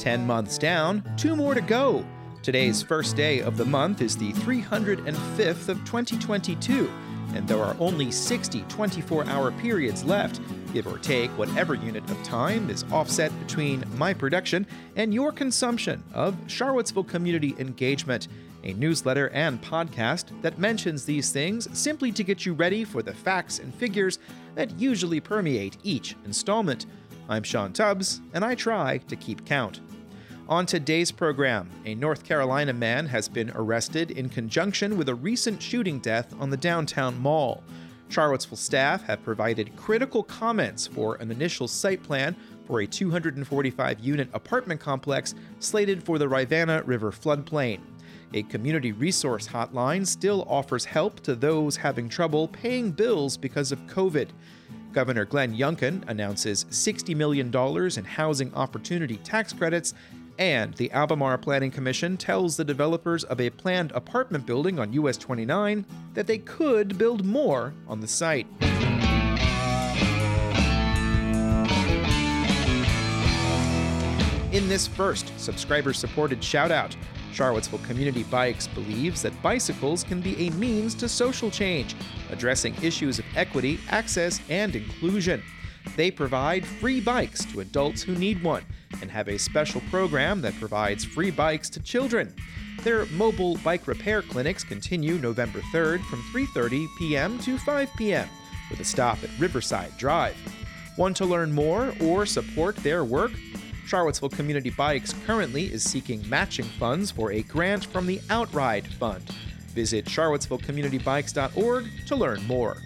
10 months down, two more to go. Today's first day of the month is the 305th of 2022, and there are only 60 24 hour periods left, give or take whatever unit of time is offset between my production and your consumption of Charlottesville Community Engagement, a newsletter and podcast that mentions these things simply to get you ready for the facts and figures that usually permeate each installment. I'm Sean Tubbs, and I try to keep count. On today's program, a North Carolina man has been arrested in conjunction with a recent shooting death on the downtown mall. Charlottesville staff have provided critical comments for an initial site plan for a 245 unit apartment complex slated for the Rivanna River floodplain. A community resource hotline still offers help to those having trouble paying bills because of COVID. Governor Glenn Youngkin announces $60 million in housing opportunity tax credits, and the Albemarle Planning Commission tells the developers of a planned apartment building on US 29 that they could build more on the site. In this first subscriber supported shout out, Charlottesville Community Bikes believes that bicycles can be a means to social change, addressing issues of equity, access, and inclusion. They provide free bikes to adults who need one and have a special program that provides free bikes to children. Their mobile bike repair clinics continue November 3rd from 3:30 p.m. to 5 p.m. with a stop at Riverside Drive. Want to learn more or support their work? Charlottesville Community Bikes currently is seeking matching funds for a grant from the Outride Fund. Visit charlottesvillecommunitybikes.org to learn more.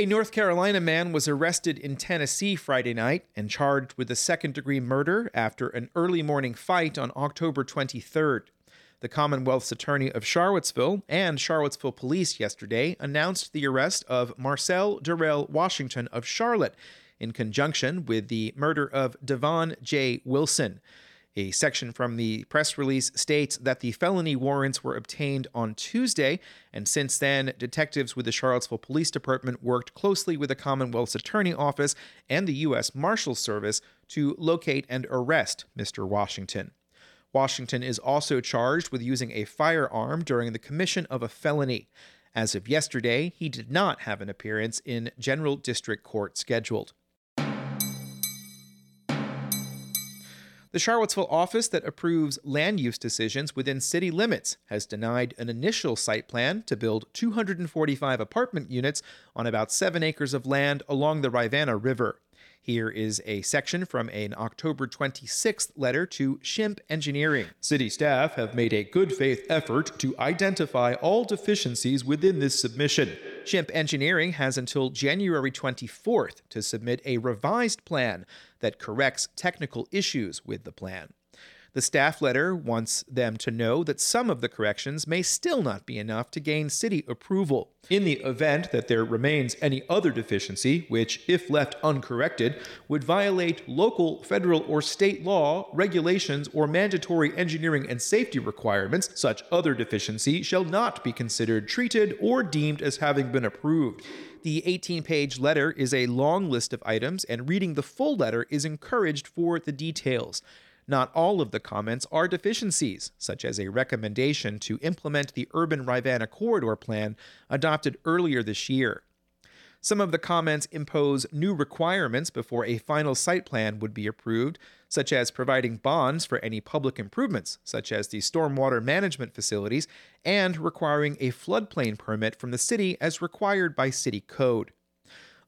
A North Carolina man was arrested in Tennessee Friday night and charged with a second degree murder after an early morning fight on October 23rd. The Commonwealth's attorney of Charlottesville and Charlottesville police yesterday announced the arrest of Marcel Durrell Washington of Charlotte in conjunction with the murder of Devon J. Wilson. A section from the press release states that the felony warrants were obtained on Tuesday, and since then, detectives with the Charlottesville Police Department worked closely with the Commonwealth's Attorney Office and the U.S. Marshals Service to locate and arrest Mr. Washington. Washington is also charged with using a firearm during the commission of a felony. As of yesterday, he did not have an appearance in General District Court scheduled. The Charlottesville office that approves land use decisions within city limits has denied an initial site plan to build 245 apartment units on about 7 acres of land along the Rivanna River. Here is a section from an October 26th letter to Shimp Engineering. City staff have made a good faith effort to identify all deficiencies within this submission. Shimp Engineering has until January 24th to submit a revised plan that corrects technical issues with the plan. The staff letter wants them to know that some of the corrections may still not be enough to gain city approval. In the event that there remains any other deficiency, which, if left uncorrected, would violate local, federal, or state law, regulations, or mandatory engineering and safety requirements, such other deficiency shall not be considered treated or deemed as having been approved. The 18 page letter is a long list of items, and reading the full letter is encouraged for the details. Not all of the comments are deficiencies, such as a recommendation to implement the Urban Rivanna Corridor Plan adopted earlier this year. Some of the comments impose new requirements before a final site plan would be approved, such as providing bonds for any public improvements, such as the stormwater management facilities, and requiring a floodplain permit from the city as required by city code.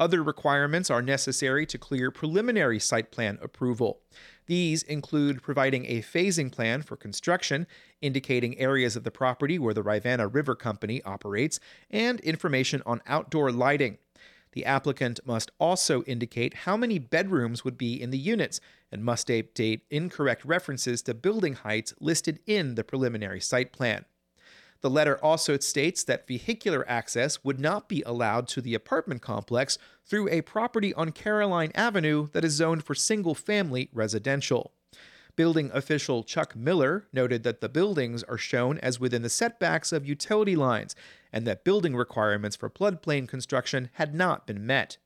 Other requirements are necessary to clear preliminary site plan approval. These include providing a phasing plan for construction, indicating areas of the property where the Rivanna River Company operates, and information on outdoor lighting. The applicant must also indicate how many bedrooms would be in the units and must update incorrect references to building heights listed in the preliminary site plan. The letter also states that vehicular access would not be allowed to the apartment complex through a property on Caroline Avenue that is zoned for single family residential. Building official Chuck Miller noted that the buildings are shown as within the setbacks of utility lines and that building requirements for floodplain construction had not been met.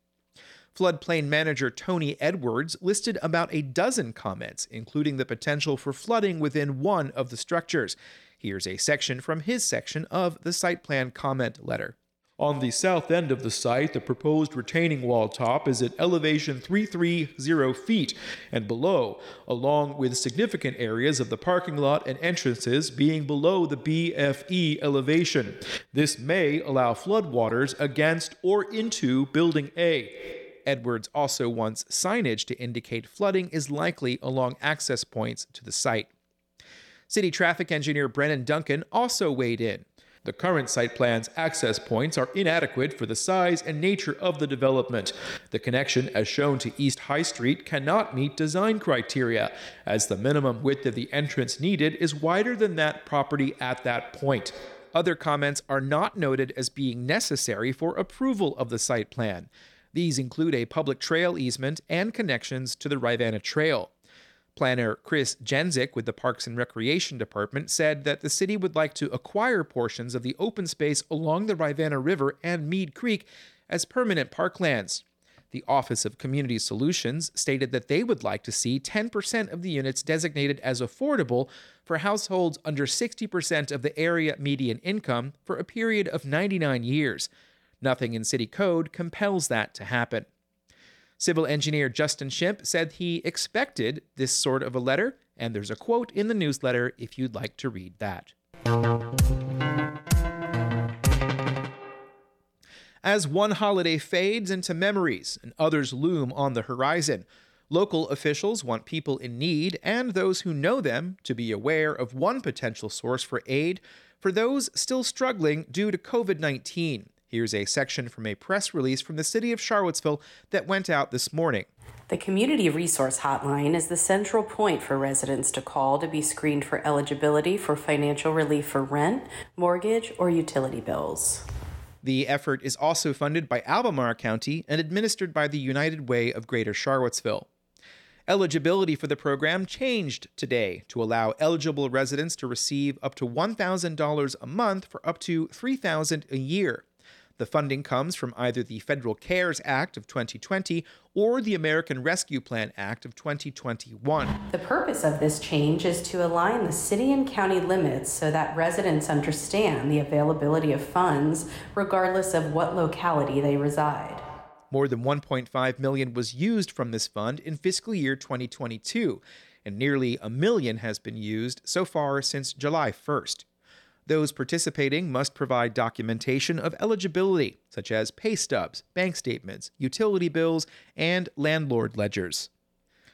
Floodplain manager Tony Edwards listed about a dozen comments, including the potential for flooding within one of the structures. Here's a section from his section of the site plan comment letter. On the south end of the site, the proposed retaining wall top is at elevation 330 feet and below, along with significant areas of the parking lot and entrances being below the BFE elevation. This may allow floodwaters against or into Building A. Edwards also wants signage to indicate flooding is likely along access points to the site. City traffic engineer Brennan Duncan also weighed in. The current site plan's access points are inadequate for the size and nature of the development. The connection, as shown to East High Street, cannot meet design criteria, as the minimum width of the entrance needed is wider than that property at that point. Other comments are not noted as being necessary for approval of the site plan. These include a public trail easement and connections to the Rivanna Trail. Planner Chris Gensic with the Parks and Recreation Department said that the city would like to acquire portions of the open space along the Rivanna River and Mead Creek as permanent parklands. The Office of Community Solutions stated that they would like to see 10% of the units designated as affordable for households under 60% of the area median income for a period of 99 years. Nothing in city code compels that to happen. Civil engineer Justin Shimp said he expected this sort of a letter, and there's a quote in the newsletter if you'd like to read that. As one holiday fades into memories and others loom on the horizon, local officials want people in need and those who know them to be aware of one potential source for aid for those still struggling due to COVID 19. Here's a section from a press release from the city of Charlottesville that went out this morning. The Community Resource Hotline is the central point for residents to call to be screened for eligibility for financial relief for rent, mortgage, or utility bills. The effort is also funded by Albemarle County and administered by the United Way of Greater Charlottesville. Eligibility for the program changed today to allow eligible residents to receive up to $1,000 a month for up to $3,000 a year. The funding comes from either the Federal CARES Act of 2020 or the American Rescue Plan Act of 2021. The purpose of this change is to align the city and county limits so that residents understand the availability of funds regardless of what locality they reside. More than 1.5 million was used from this fund in fiscal year 2022, and nearly a million has been used so far since July 1st. Those participating must provide documentation of eligibility, such as pay stubs, bank statements, utility bills, and landlord ledgers.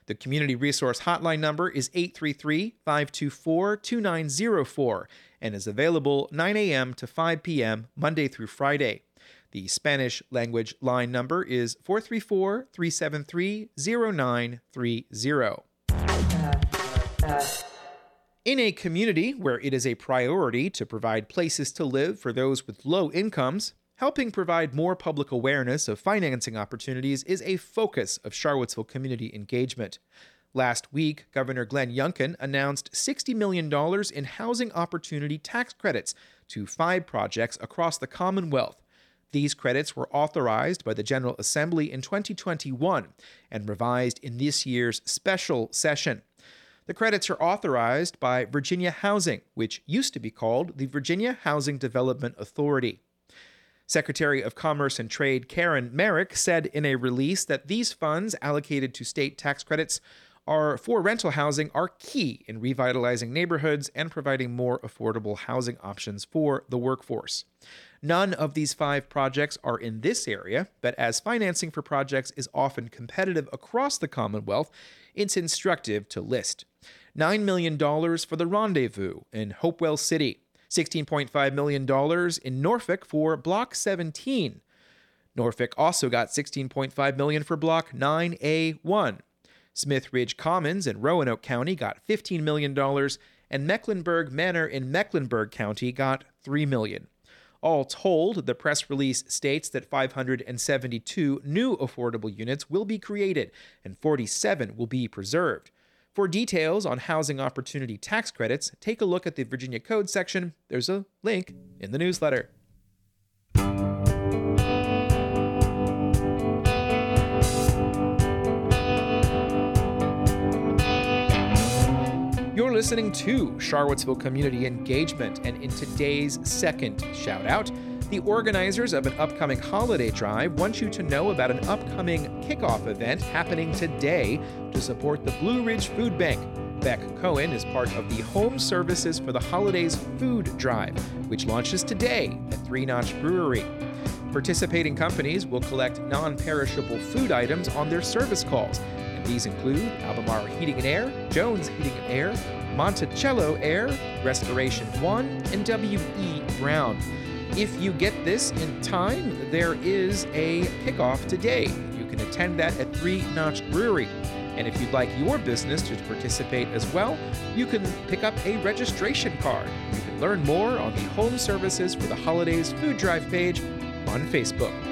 The Community Resource Hotline number is 833 524 2904 and is available 9 a.m. to 5 p.m. Monday through Friday. The Spanish language line number is 434 373 0930. In a community where it is a priority to provide places to live for those with low incomes, helping provide more public awareness of financing opportunities is a focus of Charlottesville community engagement. Last week, Governor Glenn Youngkin announced $60 million in housing opportunity tax credits to five projects across the Commonwealth. These credits were authorized by the General Assembly in 2021 and revised in this year's special session. The credits are authorized by Virginia Housing, which used to be called the Virginia Housing Development Authority. Secretary of Commerce and Trade Caren Merrick said in a release that these funds allocated to state tax credits are for rental housing are key in revitalizing neighborhoods and providing more affordable housing options for the workforce. None of these five projects are in this area, but as financing for projects is often competitive across the Commonwealth, it's instructive to list. $9 million for the Rendezvous in Hopewell City, $16.5 million in Norfolk for Block 17. Norfolk also got 16.5 million for Block 9A1. Smith Ridge Commons in Roanoke County got $15 million, and Mecklenburg Manor in Mecklenburg County got $3 million. All told, the press release states that 572 new affordable units will be created and 47 will be preserved. For details on housing opportunity tax credits, take a look at the Virginia Code section. There's a link in the newsletter. Listening to Charlottesville Community Engagement, and in today's second shout out, the organizers of an upcoming holiday drive want you to know about an upcoming kickoff event happening today to support the Blue Ridge Food Bank. Beck Cohen is part of the Home Services for the Holidays Food Drive, which launches today at Three Notch Brewery. Participating companies will collect non perishable food items on their service calls, and these include Albemarle Heating and Air, Jones Heating and Air, Monticello Air, Restoration One, and W.E. Brown. If you get this in time, there is a kickoff today. You can attend that at Three Notch Brewery. And if you'd like your business to participate as well, you can pick up a registration card. You can learn more on the Home Services for the Holidays Food Drive page on Facebook.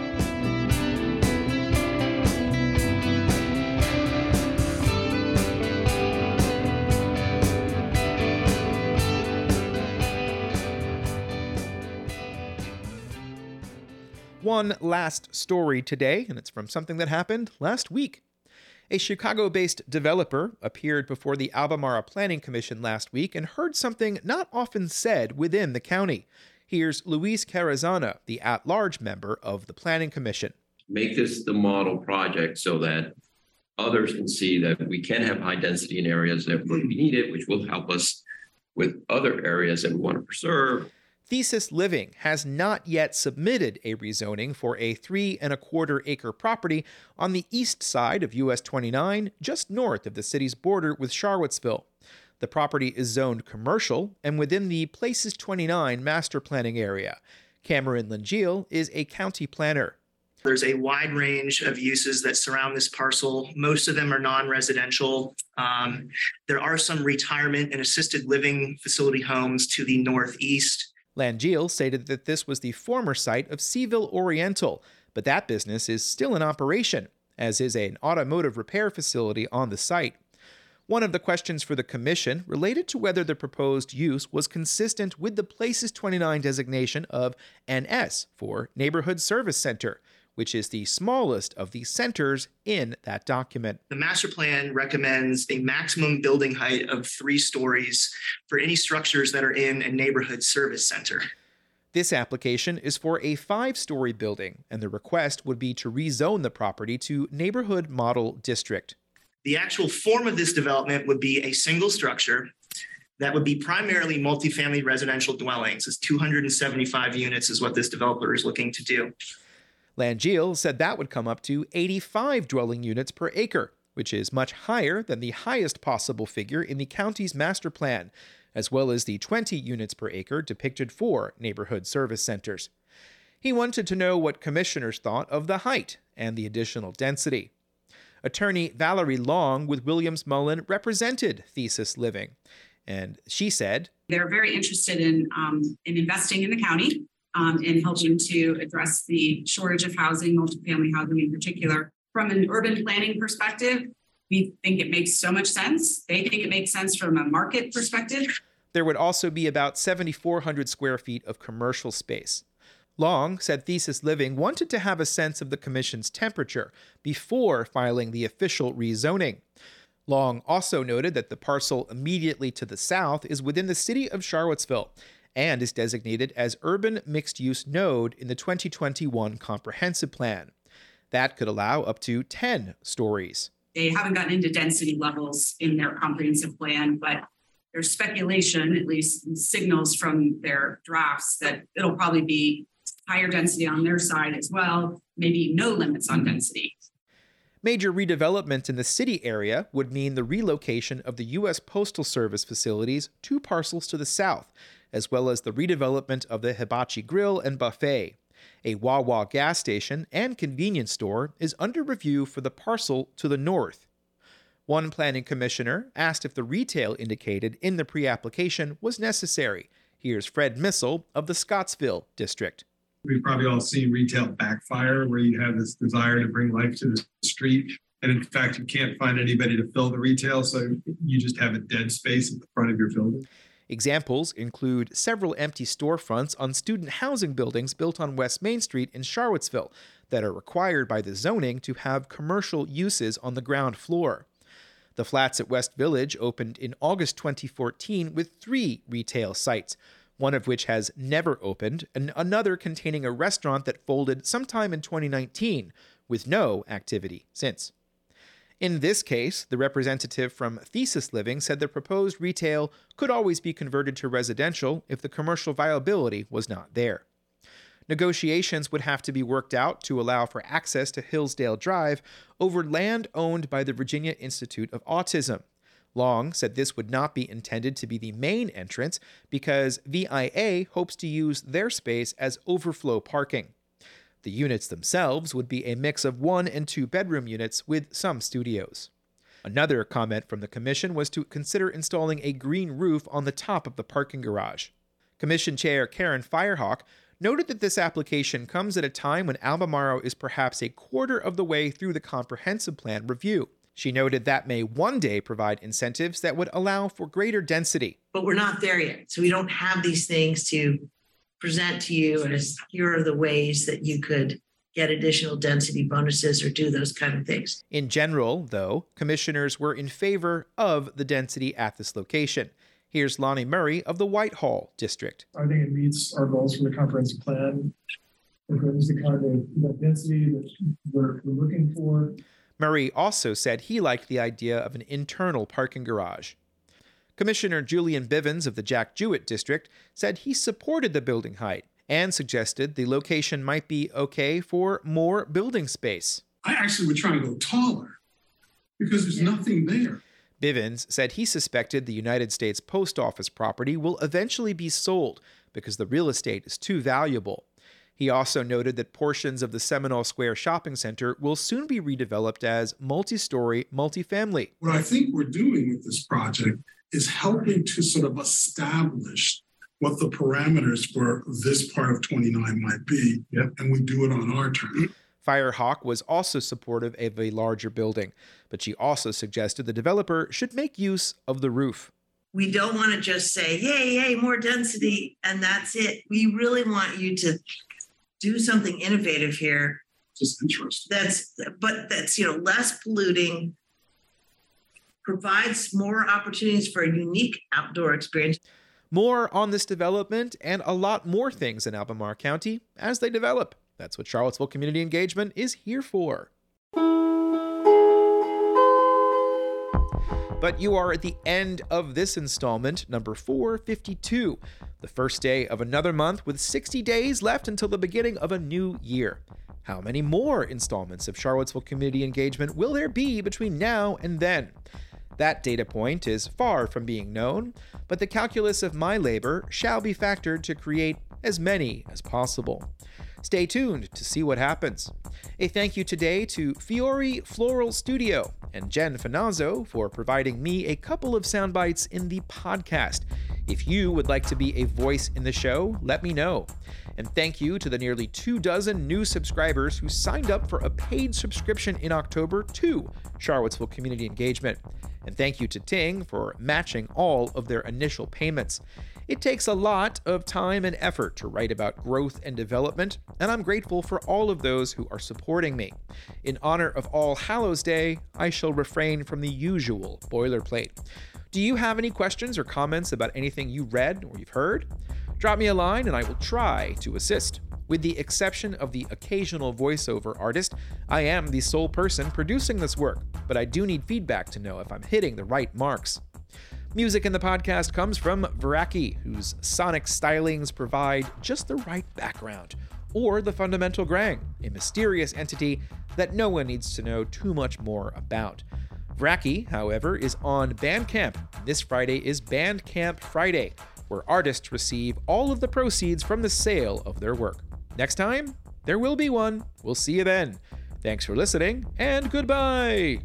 One last story today, and it's from something that happened last week. A Chicago based developer appeared before the Albemarle Planning Commission last week and heard something not often said within the county. Here's Luis Carrazana, the at large member of the Planning Commission. Make this the model project so that others can see that we can have high density in areas that we need it, which will help us with other areas that we want to preserve Thesis Living has not yet submitted a rezoning for a three and a quarter acre property on the east side of US 29, just north of the city's border with Charlottesville. The property is zoned commercial and within the Places 29 master planning area. Cameron Langille is a county planner. There's a wide range of uses that surround this parcel. Most of them are non-residential. Um, there are some retirement and assisted living facility homes to the northeast. Langille stated that this was the former site of Seville Oriental, but that business is still in operation, as is an automotive repair facility on the site. One of the questions for the Commission related to whether the proposed use was consistent with the Places 29 designation of NS for Neighborhood Service Center, which is the smallest of the centers in that document. The master plan recommends a maximum building height of three stories for any structures that are in a neighborhood service center. This application is for a five story building, and the request would be to rezone the property to Neighborhood Model District. The actual form of this development would be a single structure that would be primarily multifamily residential dwellings. It's 275 units, is what this developer is looking to do. Langille said that would come up to 85 dwelling units per acre, which is much higher than the highest possible figure in the county's master plan, as well as the 20 units per acre depicted for neighborhood service centers. He wanted to know what commissioners thought of the height and the additional density. Attorney Valerie Long with Williams Mullen represented Thesis Living, and she said, They're very interested in, um, in investing in the county um, in helping to address the shortage of housing, multifamily housing in particular. From an urban planning perspective, we think it makes so much sense. They think it makes sense from a market perspective. There would also be about 7,400 square feet of commercial space. Long said Thesis Living wanted to have a sense of the Commission's temperature before filing the official rezoning. Long also noted that the parcel immediately to the south is within the city of Charlottesville and is designated as Urban Mixed Use Node in the 2021 Comprehensive Plan. That could allow up to 10 stories. They haven't gotten into density levels in their comprehensive plan, but there's speculation, at least signals from their drafts, that it'll probably be higher density on their side as well, maybe no limits on density. Major redevelopment in the city area would mean the relocation of the U.S. Postal Service facilities two parcels to the south, as well as the redevelopment of the Hibachi Grill and Buffet. A Wawa gas station and convenience store is under review for the parcel to the north. One planning commissioner asked if the retail indicated in the pre application was necessary. Here's Fred Missel of the Scottsville district. We've probably all seen retail backfire where you have this desire to bring life to the street And in fact, you can't find anybody to fill the retail, so you just have a dead space at the front of your building. Examples include several empty storefronts on student housing buildings built on West Main Street in Charlottesville that are required by the zoning to have commercial uses on the ground floor. The flats at West Village opened in August 2014 with three retail sites, one of which has never opened, and another containing a restaurant that folded sometime in 2019, with no activity since. In this case, the representative from Thesis Living said the proposed retail could always be converted to residential if the commercial viability was not there. Negotiations would have to be worked out to allow for access to Hillsdale Drive over land owned by the Virginia Institute of Autism. Long said this would not be intended to be the main entrance because VIA hopes to use their space as overflow parking. The units themselves would be a mix of one and two bedroom units with some studios. Another comment from the commission was to consider installing a green roof on the top of the parking garage. Commission Chair Karen Firehock noted that this application comes at a time when Albemarle is perhaps a quarter of the way through the comprehensive plan review. She noted that may one day provide incentives that would allow for greater density. But we're not there yet. So we don't have these things to present to you as here are the ways that you could get additional density bonuses or do those kind of things. In general, though, commissioners were in favor of the density at this location. Here's Lonnie Murray of the Whitehall District. I think it meets our goals for the comprehensive plan. It brings the kind of the density that we're, we're looking for. Murray also said he liked the idea of an internal parking garage. Commissioner Julian Bivins of the Jack Jouett District said he supported the building height and suggested the location might be okay for more building space. I actually would try and go taller because there's nothing there. Bivins said he suspected the United States Post Office property will eventually be sold because the real estate is too valuable. He also noted that portions of the Seminole Square shopping center will soon be redeveloped as multi story multifamily. What I think we're doing with this project is helping to sort of establish what the parameters for this part of 29 might be. Yep. And we do it on our terms. Firehock was also supportive of a larger building, but she also suggested the developer should make use of the roof. We don't want to just say, yay, yay, more density, and that's it. We really want you to do something innovative here. Just interesting. That's, but that's, you know, less polluting, provides more opportunities for a unique outdoor experience. More on this development and a lot more things in Albemarle County as they develop. That's what Charlottesville Community Engagement is here for. But you are at the end of this installment, number 452, the first day of another month with 60 days left until the beginning of a new year. How many more installments of Charlottesville Community Engagement will there be between now and then? That data point is far from being known, but the calculus of my labor shall be factored to create as many as possible. Stay tuned to see what happens. A thank you today to Fiore Floral Studio and Jen Finazzo for providing me a couple of sound bites in the podcast. If you would like to be a voice in the show, let me know. And thank you to the nearly two dozen new subscribers who signed up for a paid subscription in October to Charlottesville Community Engagement. And thank you to Ting for matching all of their initial payments. It takes a lot of time and effort to write about growth and development, and I'm grateful for all of those who are supporting me. In honor of All Hallows Day, I shall refrain from the usual boilerplate. Do you have any questions or comments about anything you read or you've heard? Drop me a line and I will try to assist. With the exception of the occasional voiceover artist, I am the sole person producing this work, but I do need feedback to know if I'm hitting the right marks. Music in the podcast comes from Veraki, whose sonic stylings provide just the right background, or the Fundamental Grang, a mysterious entity that no one needs to know too much more about. Veraki, however, is on Bandcamp. This Friday is Bandcamp Friday, where artists receive all of the proceeds from the sale of their work. Next time, there will be one. We'll see you then. Thanks for listening, and goodbye.